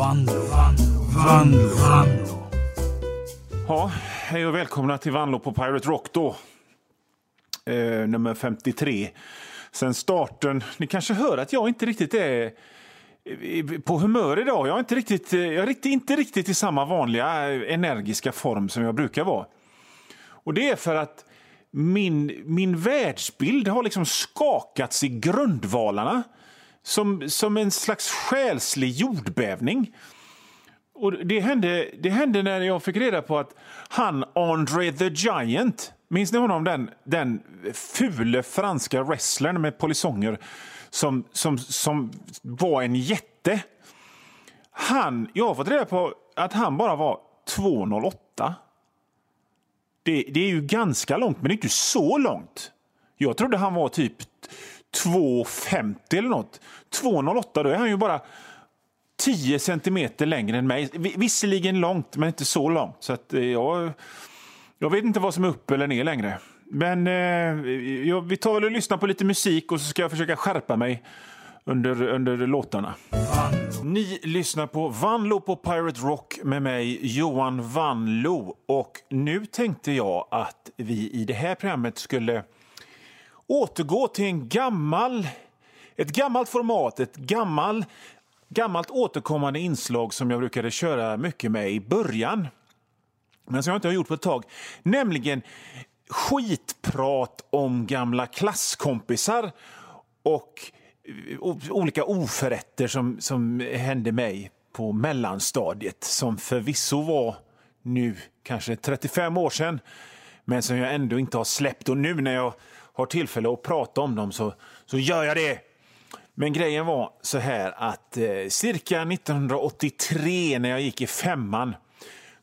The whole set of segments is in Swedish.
Vanlo, Vanlo, Vanlo. Ja, hej och välkomna till Vanlo på Pirate Rock då. Eh, nummer 53. Sen starten. Ni kanske hör att jag inte riktigt är på humör idag. Jag är inte riktigt, eh, jag är inte riktigt i samma vanliga eh, energiska form som jag brukar vara. Och det är för att min, min världsbild har liksom skakats i grundvalarna som, som en slags själslig jordbävning. Och det hände, det hände när jag fick reda på att han André the Giant, minns ni honom? Den, den fule franska wrestlern med polisonger som, som, som var en jätte. Han, jag har fått reda på att han bara var 2,08. Det, det är ju ganska långt, men det är inte så långt. Jag trodde han var typ 2,50 eller nåt. 2,08, då är han ju bara 10 centimeter längre än mig. Visserligen långt, men inte så långt. Så att eh, jag, jag vet inte vad som är upp eller ner längre. Men eh, jag, vi tar väl och lyssnar på lite musik och så ska jag försöka skärpa mig under, under låtarna. Ni lyssnar på Vanlo på Pirate Rock med mig, Johan Vanlo. Och nu tänkte jag att vi i det här programmet skulle återgå till en gammal, ett gammalt format, ett gammal, gammalt återkommande inslag som jag brukade köra mycket med i början men som jag inte har gjort på ett tag. Nämligen skitprat om gamla klasskompisar och olika oförrätter som, som hände mig på mellanstadiet som förvisso var nu kanske 35 år sedan men som jag ändå inte har släppt. Och nu när jag har tillfälle att prata om dem så, så gör jag det. Men grejen var så här att eh, cirka 1983 när jag gick i femman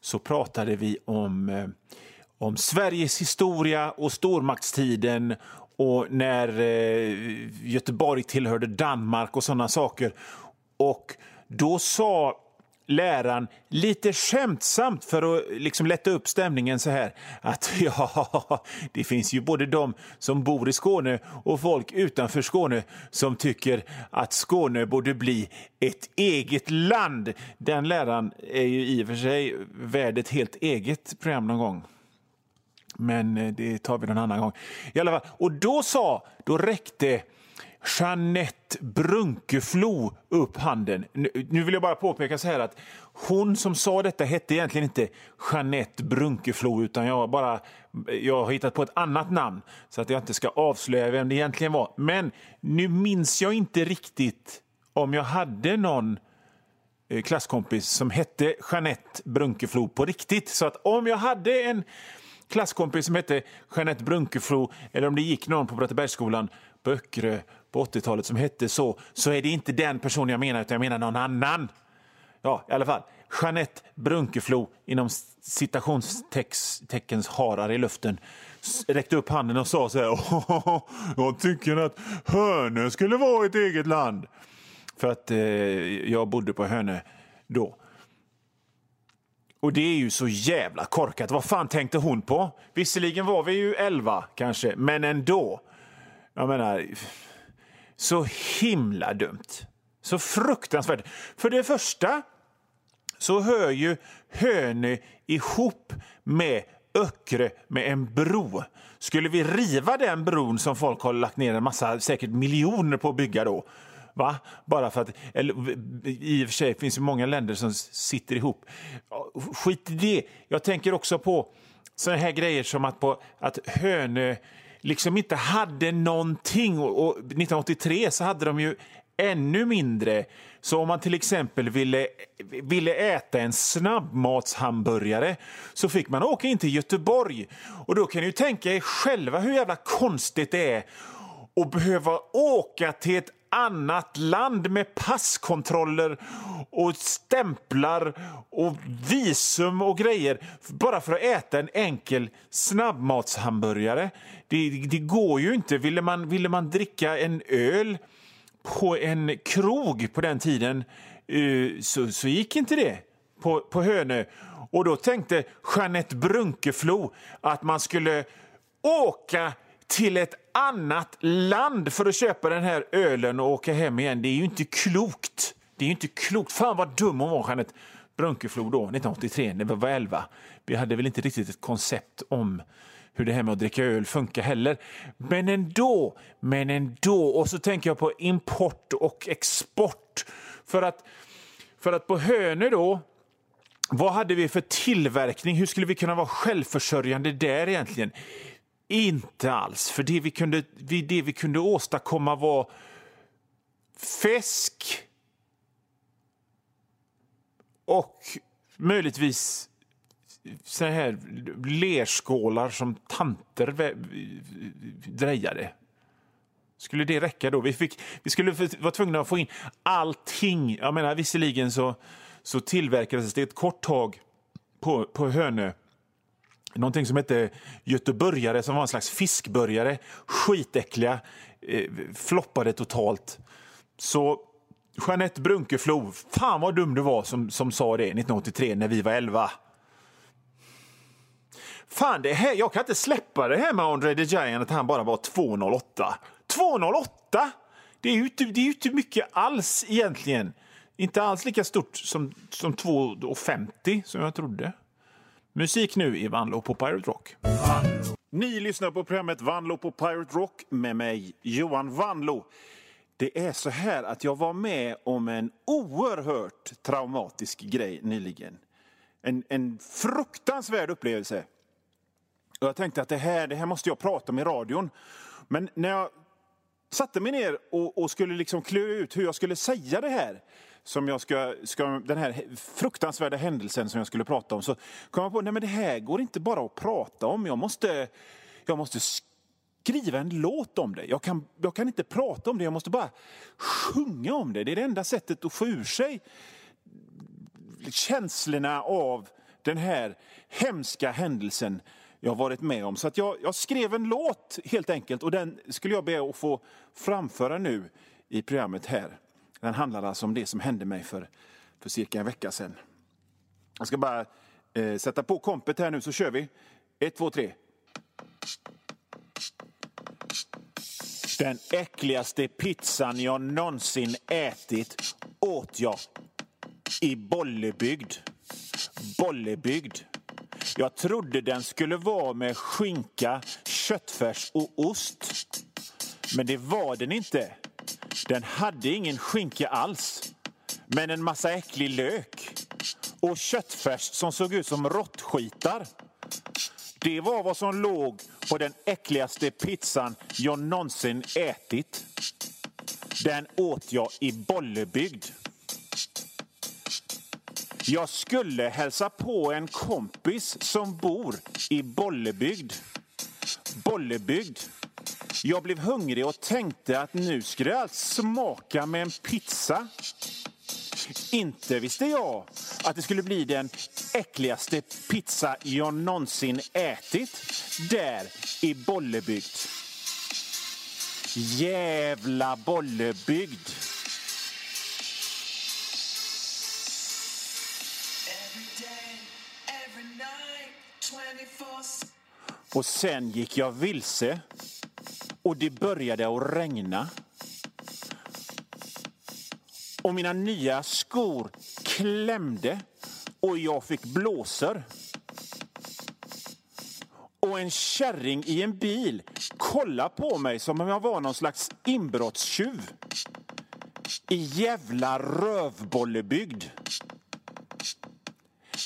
så pratade vi om, eh, om Sveriges historia och stormaktstiden och när eh, Göteborg tillhörde Danmark och sådana saker. Och då sa läraren lite skämtsamt för att liksom lätta upp stämningen så här att ja, det finns ju både de som bor i Skåne och folk utanför Skåne som tycker att Skåne borde bli ett eget land. Den läraren är ju i och för sig värd ett helt eget program någon gång. Men eh, det tar vi någon annan gång. I alla fall. Och då sa, då räckte Jeanette Brunkeflo upp handen. Nu vill jag bara påpeka så här att hon som sa detta hette egentligen inte Jeanette Brunkeflo utan jag bara jag har hittat på ett annat namn så att jag inte ska avslöja vem det egentligen var. Men nu minns jag inte riktigt om jag hade någon eh, klasskompis som hette Jeanette Brunkeflo på riktigt. Så att om jag hade en klasskompis som hette Jeanette Brunkeflo eller om det gick någon på Brattebergsskolan på Öckerö på 80-talet som hette så, så är det inte den personen jag menar, utan jag menar någon annan. Ja, i alla fall. Jeanette Brunkeflo, inom citationsteckens harar i luften, räckte upp handen och sa så här. Jag tycker att Hönö skulle vara ett eget land. För att eh, jag bodde på Hönö då. Och det är ju så jävla korkat. Vad fan tänkte hon på? Visserligen var vi ju elva kanske, men ändå. Jag menar, så himla dumt. Så fruktansvärt. För det första så hör ju Hönö ihop med Öckre med en bro. Skulle vi riva den bron som folk har lagt ner en massa, säkert miljoner på att bygga då, Va? Bara för att, eller, I och för sig finns det många länder som sitter ihop. Skit i det. Jag tänker också på såna här grejer som att, på, att Hönö liksom inte hade någonting. Och, och 1983 så hade de ju ännu mindre. Så om man till exempel ville, ville äta en snabbmatshamburgare så fick man åka in till Göteborg. Och då kan ni ju tänka er själva hur jävla konstigt det är att behöva åka till ett annat land med passkontroller och stämplar och visum och grejer bara för att äta en enkel snabbmatshamburgare. Det, det går ju inte. Ville man, ville man dricka en öl på en krog på den tiden eh, så, så gick inte det på, på Hönö. Och då tänkte Jeanette Brunkeflo att man skulle åka till ett annat land för att köpa den här ölen och åka hem igen. Det är ju inte klokt. Det är ju inte klokt. Fan vad dum hon var, Jeanette Brunkeflod, då, 1983, när vi var 11. Vi hade väl inte riktigt ett koncept om hur det här med att dricka öl funkar heller. Men ändå, men ändå. Och så tänker jag på import och export. För att, för att på Hönö då, vad hade vi för tillverkning? Hur skulle vi kunna vara självförsörjande där egentligen? Inte alls, för det vi kunde, det vi kunde åstadkomma var fisk och möjligtvis så här lerskålar som tanter drejade. Skulle det räcka då? Vi, fick, vi skulle vara tvungna att få in allting. Jag menar, visserligen så, så tillverkades det ett kort tag på, på Hönö någonting som hette göteborgare som var en slags fiskburgare. Skitäckliga, eh, floppade totalt. Så Jeanette Brunkeflo, fan vad dum du var som, som sa det 1983 när vi var 11. Fan, det här, jag kan inte släppa det här med Andre the Giant att han bara var 2,08. 2,08! Det är ju inte, det är inte mycket alls egentligen. Inte alls lika stort som, som 2,50 som jag trodde. Musik nu i Vanlo på Pirate Rock. Ni lyssnar på programmet Vanlo på Pirate Rock med mig, Johan Vanlo. Det är så här att jag var med om en oerhört traumatisk grej nyligen. En, en fruktansvärd upplevelse. Och jag tänkte att det här, det här måste jag prata om i radion. Men när jag satte mig ner och, och skulle liksom klura ut hur jag skulle säga det här som jag ska, ska, den här fruktansvärda händelsen som jag skulle prata om, så kom jag på att det här går inte bara att prata om. Jag måste, jag måste skriva en låt om det. Jag kan, jag kan inte prata om det, jag måste bara sjunga om det. Det är det enda sättet att få ur sig känslorna av den här hemska händelsen jag har varit med om. Så att jag, jag, skrev en låt helt enkelt och den skulle jag be att få framföra nu i programmet här. Den handlar alltså om det som hände mig för, för cirka en vecka sedan. Jag ska bara eh, sätta på kompet här nu så kör vi. Ett, två, tre. Den äckligaste pizzan jag någonsin ätit åt jag i Bollebygd. Bollebygd. Jag trodde den skulle vara med skinka, köttfärs och ost. Men det var den inte. Den hade ingen skinka alls, men en massa äcklig lök och köttfärs som såg ut som råttskitar. Det var vad som låg på den äckligaste pizzan jag någonsin ätit. Den åt jag i Bollebygd. Jag skulle hälsa på en kompis som bor i Bollebygd. Bollebygd. Jag blev hungrig och tänkte att nu skulle jag smaka med en pizza. Inte visste jag att det skulle bli den äckligaste pizza jag någonsin ätit där i Bollebygd. Jävla Bollebygd! Och sen gick jag vilse och det började att regna. Och mina nya skor klämde och jag fick blåsor. Och en kärring i en bil kollade på mig som om jag var någon slags inbrottstjuv. I jävla rövbollebygd.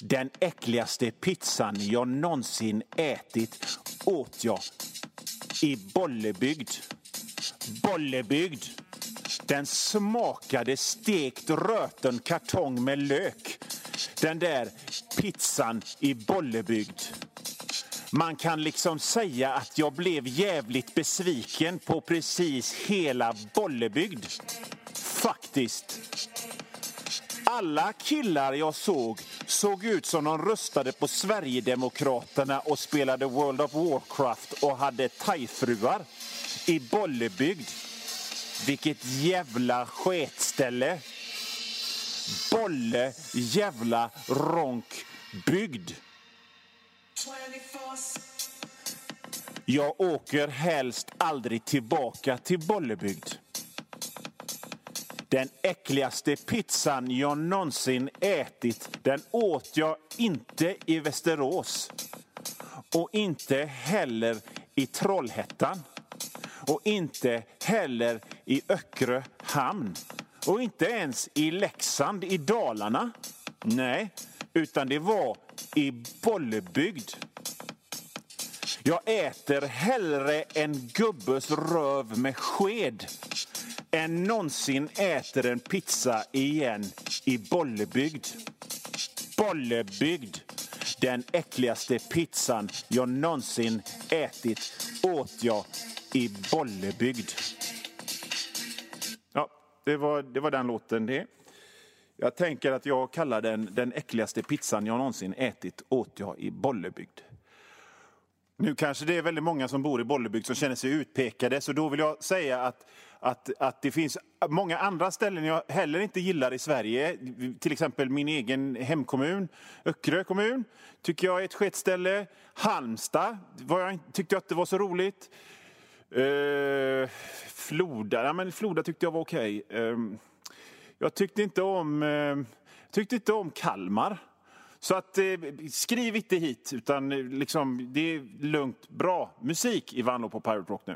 Den äckligaste pizzan jag någonsin ätit åt jag i Bollebygd. Bollebygd. Den smakade stekt röten kartong med lök. Den där pizzan i Bollebygd. Man kan liksom säga att jag blev jävligt besviken på precis hela Bollebygd. Faktiskt. Alla killar jag såg såg ut som de röstade på Sverigedemokraterna och spelade World of Warcraft och hade thaifruar i Bollebygd. Vilket jävla sketställe! Bolle jävla ronkbygd. Jag åker helst aldrig tillbaka till Bollebygd. Den äckligaste pizzan jag någonsin ätit, den åt jag inte i Västerås. Och inte heller i Trollhättan. Och inte heller i Öckerö hamn. Och inte ens i Leksand i Dalarna. Nej, utan det var i Bollebygd. Jag äter hellre en gubbes röv med sked än någonsin äter en pizza igen i Bollebygd. Bollebygd. Den äckligaste pizzan jag någonsin ätit åt jag i Bollebygd. Ja, det var, det var den låten det. Jag tänker att jag kallar den den äckligaste pizzan jag någonsin ätit åt jag i Bollebygd. Nu kanske det är väldigt många som bor i Bollebygd som känner sig utpekade, så då vill jag säga att, att, att det finns många andra ställen jag heller inte gillar i Sverige. Till exempel min egen hemkommun, Öckerö kommun, tycker jag är ett sketställe. Halmstad var jag, tyckte jag inte var så roligt. Uh, Floda, ja, men Floda tyckte jag var okej. Okay. Uh, jag tyckte inte om, uh, tyckte inte om Kalmar. Så att, eh, skriv inte hit, utan eh, liksom, det är lugnt. Bra musik i Vanlo på Pirate Rock nu.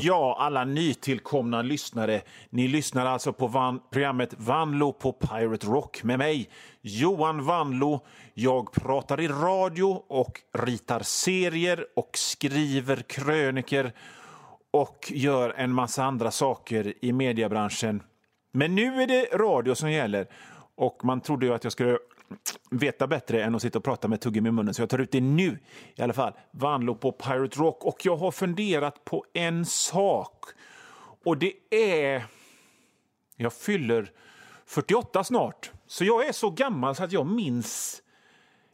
Ja, alla nytillkomna lyssnare. Ni lyssnar alltså på van programmet Vanlo på Pirate Rock med mig, Johan Vanlo. Jag pratar i radio och ritar serier och skriver kröniker och gör en massa andra saker i mediebranschen. Men nu är det radio som gäller och man trodde ju att jag skulle veta bättre än att sitta och prata med tuggummi i munnen, så jag tar ut det nu i alla fall. Vanlo på Pirate Rock. Och jag har funderat på en sak. Och det är... Jag fyller 48 snart, så jag är så gammal så att jag minns...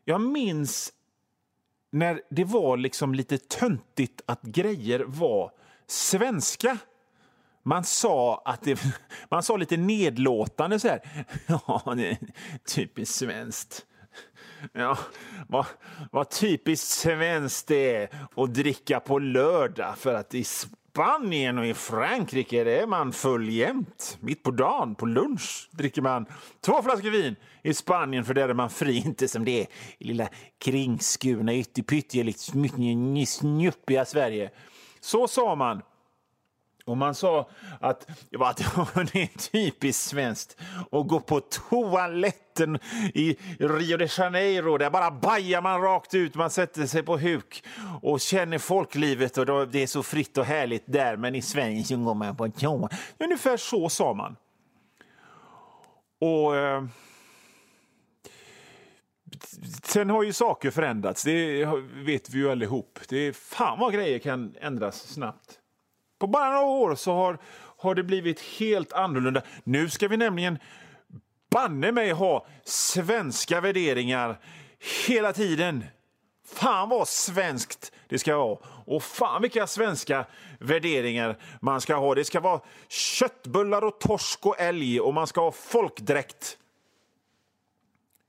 Jag minns när det var liksom lite töntigt att grejer var svenska. Man sa att det, man sa lite nedlåtande så här. Ja, det är typiskt svenskt. Ja, vad, vad typiskt svenskt det är att dricka på lördag för att i Spanien och i Frankrike är man full jämt. Mitt på dagen, på lunch, dricker man två flaskor vin. I Spanien för där är man fri, inte som det är i lilla kringskurna, ytterpyttiga, snuppiga Sverige. Så sa man och man sa att det är typiskt svenskt att gå på toaletten i Rio de Janeiro. Där bara bajar man rakt ut, man sätter sig på huk och känner folklivet och det är så fritt och härligt där. Men i Sverige så går man på toa. Ungefär så sa man. Och... Eh, Sen har ju saker förändrats, det vet vi ju allihop. Det är fan vad grejer kan ändras snabbt. På bara några år så har, har det blivit helt annorlunda. Nu ska vi nämligen banne mig ha svenska värderingar hela tiden. Fan vad svenskt det ska vara. Och fan vilka svenska värderingar man ska ha. Det ska vara köttbullar och torsk och älg och man ska ha folkdräkt.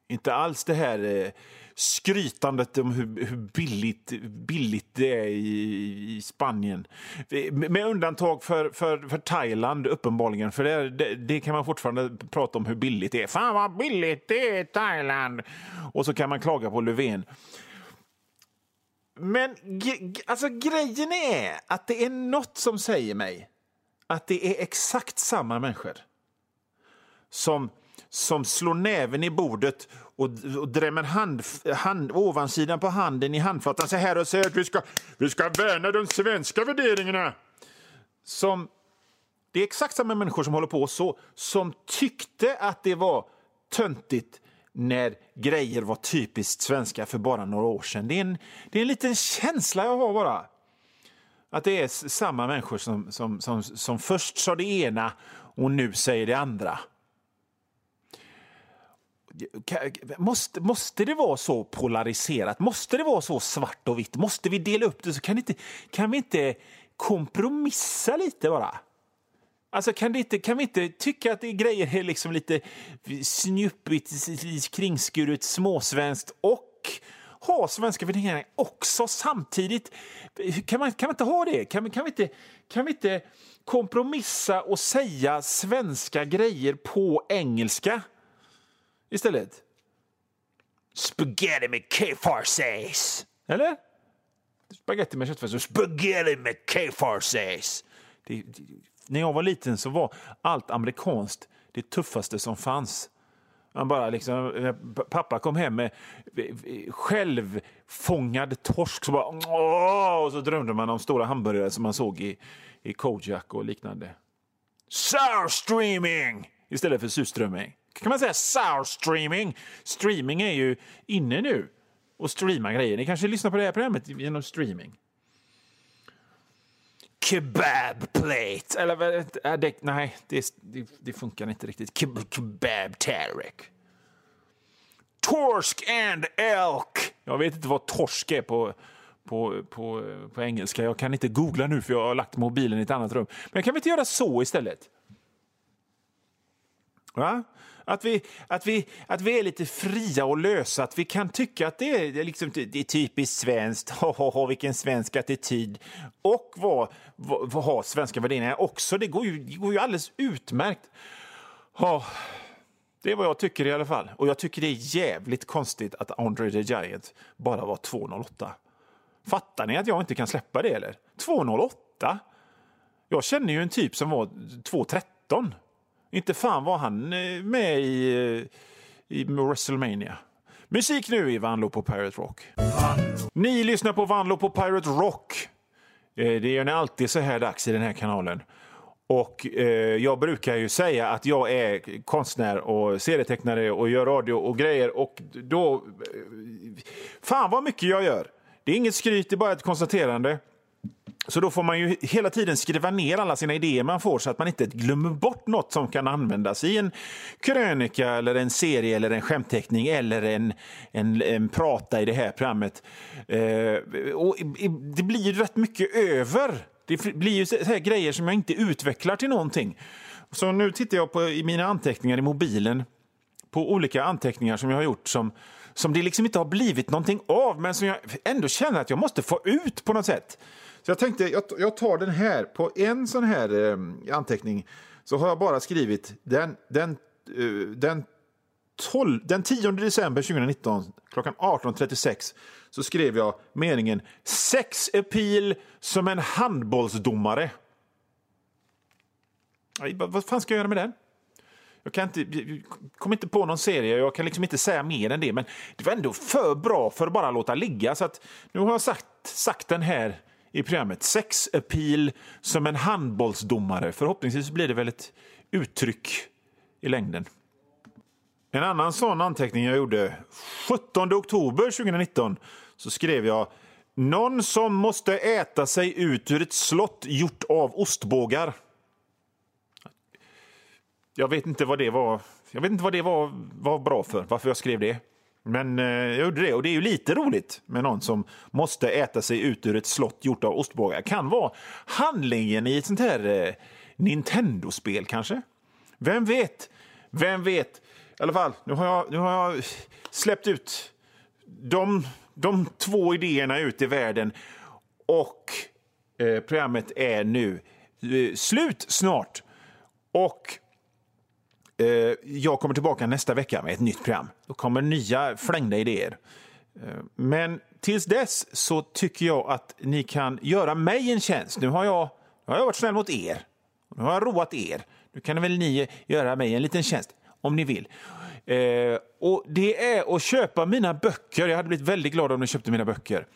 Inte alls det här eh, skrytandet om hur, hur billigt, billigt det är i, i, Spanien. Med undantag för, för, för Thailand, uppenbarligen. För det, det, det, kan man fortfarande prata om hur billigt det är. Fan vad billigt det är i Thailand! Och så kan man klaga på Löfven. Men alltså, grejen är att det är nåt som säger mig att det är exakt samma människor som som slår näven i bordet och, och drämmer hand, hand, ovansidan på handen i handflatan så här och säger att vi ska, vi ska värna de svenska värderingarna. Som, det är exakt samma människor som håller på så, som tyckte att det var töntigt när grejer var typiskt svenska för bara några år sedan. Det är en, det är en liten känsla jag har bara. Att det är samma människor som, som, som, som först sa det ena och nu säger det andra. Måste, måste det vara så polariserat? Måste det vara så svart och vitt? Måste vi dela upp det? så Kan, inte, kan vi inte kompromissa lite bara? Alltså kan, det inte, kan vi inte tycka att det grejer är liksom lite snuppigt, kringskuret, småsvenskt och ha svenska värderingar också samtidigt? Kan man, kan man inte ha det? Kan, kan, vi inte, kan vi inte kompromissa och säga svenska grejer på engelska istället? Spaghetti med K-farsace. Eller? Spaghetti med köttfärs spaghetti med K-farsace. När jag var liten så var allt amerikanskt det tuffaste som fanns. Man bara liksom, pappa kom hem med självfångad torsk så bara, och så drömde man om stora hamburgare som man såg i, i Kojak och liknande. Sourstreaming istället för surströmming. Kan man säga sourstreaming? Streaming är ju inne nu och streama grejer. Ni kanske lyssnar på det här programmet genom streaming. Kebab plate. Eller äh, det, nej, det, det, det, funkar inte riktigt. Kebab Tarek. Torsk and elk. Jag vet inte vad torsk är på, på, på, på engelska. Jag kan inte googla nu för jag har lagt mobilen i ett annat rum. Men kan väl inte göra så istället? Va? Att vi, att, vi, att vi är lite fria och lösa, att vi kan tycka att det är, liksom, det är typiskt svenskt, ha, ha, vilken svensk attityd, och vad, vad, vad ha svenska värderingar också. Det går ju, det går ju alldeles utmärkt. Oh, det är vad jag tycker i alla fall. Och jag tycker det är jävligt konstigt att Andre the Giant bara var 2,08. Fattar ni att jag inte kan släppa det eller? 2,08? Jag känner ju en typ som var 2,13. Inte fan var han eh, med i, eh, i WrestleMania. Musik nu i Vanlo på Pirate Rock. Ni lyssnar på Vanlo på Pirate Rock. Eh, det gör ni alltid så här dags i den här kanalen. Och eh, Jag brukar ju säga att jag är konstnär och serietecknare och gör radio och grejer. Och då... Eh, fan vad mycket jag gör! Det är inget skryt, det är bara ett konstaterande. Så då får man ju hela tiden skriva ner alla sina idéer man får så att man inte glömmer bort något som kan användas i en krönika, eller en serie, eller en skämtteckning eller en, en, en prata i det här programmet. Eh, och det blir ju rätt mycket över. Det blir ju så här grejer som jag inte utvecklar till någonting. Så nu tittar jag på i mina anteckningar i mobilen på olika anteckningar som jag har gjort som, som det liksom inte har blivit någonting av men som jag ändå känner att jag måste få ut på något sätt. Så jag tänkte, jag, jag tar den här. På en sån här eh, anteckning så har jag bara skrivit den, den, uh, den, 12, den 10 december 2019 klockan 18.36 så skrev jag meningen sex appeal som en handbollsdomare. Vad fan ska jag göra med den? Jag kan inte, jag kom inte på någon serie, jag kan liksom inte säga mer än det. Men det var ändå för bra för att bara låta ligga. Så att nu har jag sagt, sagt den här i programmet. Sex appeal som en handbollsdomare. Förhoppningsvis blir det väl ett uttryck i längden. En annan sån anteckning jag gjorde 17 oktober 2019 så skrev jag någon som måste äta sig ut ur ett slott gjort av ostbågar. Jag vet inte vad det var. Jag vet inte vad det var, var bra för, varför jag skrev det. Men eh, jag gjorde det och det är ju lite roligt med någon som måste äta sig ut ur ett slott gjort av ostbågar. Kan vara handlingen i ett sånt här eh, Nintendo-spel kanske. Vem vet? Vem vet? I alla fall, nu har jag, nu har jag släppt ut de, de två idéerna ut i världen och eh, programmet är nu eh, slut snart. Och Eh, jag kommer tillbaka nästa vecka med ett nytt program. Då kommer nya flängda idéer. Eh, men tills dess så tycker jag att ni kan göra mig en tjänst. Nu har jag, nu har jag varit snäll mot er. Nu har jag roat er. Nu kan väl ni göra mig en liten tjänst om ni vill. Eh, och Det är att köpa mina böcker. Jag hade blivit väldigt glad om ni köpte mina böcker.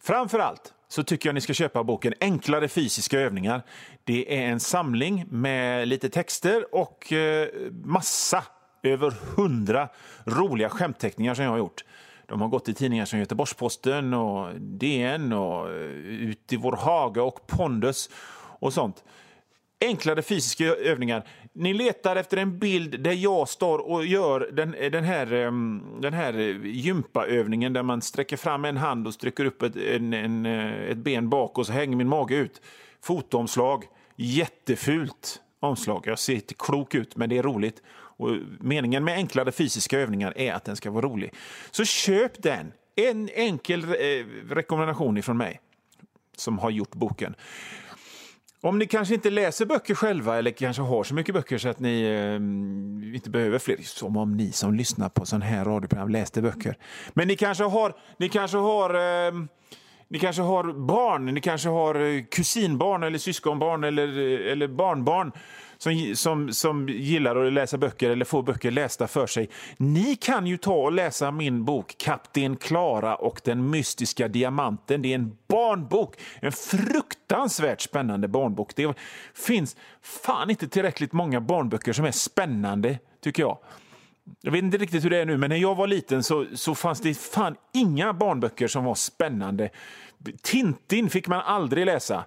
Framför allt så tycker jag ni ska köpa boken Enklare fysiska övningar. Det är en samling med lite texter och eh, massa, över hundra roliga skämtteckningar som jag har gjort. De har gått i tidningar som Göteborgs-Posten och DN och eh, Ut i vår hage och Pondus och sånt enklare fysiska övningar. Ni letar efter en bild där jag står och gör den, den, här, ehm, den här gympaövningen där man sträcker fram en hand och sträcker upp ett, en, en, eh, ett ben bak och så hänger min mage ut. Fotoomslag. Jättefult omslag. Jag ser inte klok ut, men det är roligt. Och meningen med enklare fysiska övningar är att den ska vara rolig. Så köp den en enkel eh, rekommendation ifrån mig som har gjort boken. Om ni kanske inte läser böcker själva eller kanske har så mycket böcker så att ni eh, inte behöver fler, som om ni som lyssnar på sån här radioprogram läste böcker. Men ni kanske har, ni kanske har eh, ni kanske har barn, ni kanske har eh, kusinbarn eller syskonbarn eller, eh, eller barnbarn som, som, som gillar att läsa böcker eller få böcker lästa för sig. Ni kan ju ta och läsa min bok Kapten Klara och den mystiska diamanten. Det är en barnbok, en fruktansvärt spännande barnbok. Det finns fan inte tillräckligt många barnböcker som är spännande, tycker jag. Jag vet inte riktigt hur det är nu, men när jag var liten så, så fanns det fan inga barnböcker som var spännande. Tintin fick man aldrig läsa.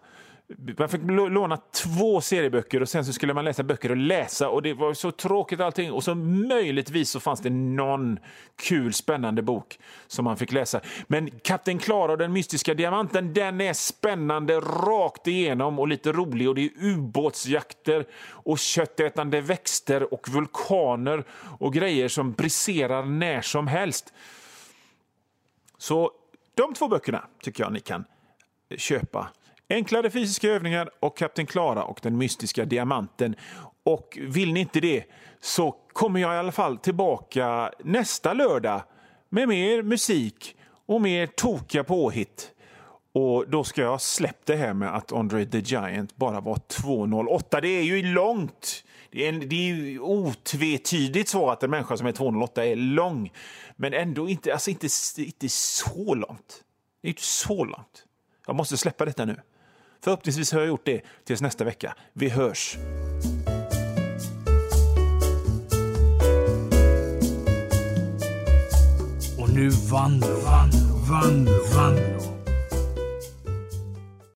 Man fick låna två serieböcker och sen så skulle man läsa böcker och läsa och det var så tråkigt allting. Och så möjligtvis så fanns det någon kul spännande bok som man fick läsa. Men Kapten Klara och den mystiska diamanten, den är spännande rakt igenom och lite rolig och det är ubåtsjakter och köttätande växter och vulkaner och grejer som briserar när som helst. Så de två böckerna tycker jag ni kan köpa Enklare fysiska övningar och Kapten Klara och den mystiska diamanten. Och vill ni inte det så kommer jag i alla fall tillbaka nästa lördag med mer musik och mer tokiga påhitt. Och då ska jag släppt det här med att Andre the Giant bara var 2.08. Det är ju långt! Det är, en, det är otvetydigt så att en människa som är 2.08 är lång. Men ändå inte, alltså inte, inte så långt. Det är inte så långt. Jag måste släppa detta nu. Förhoppningsvis har jag gjort det tills nästa vecka. Vi hörs! Och nu Vanlo, Vanlo, Vanlo, Vanlo.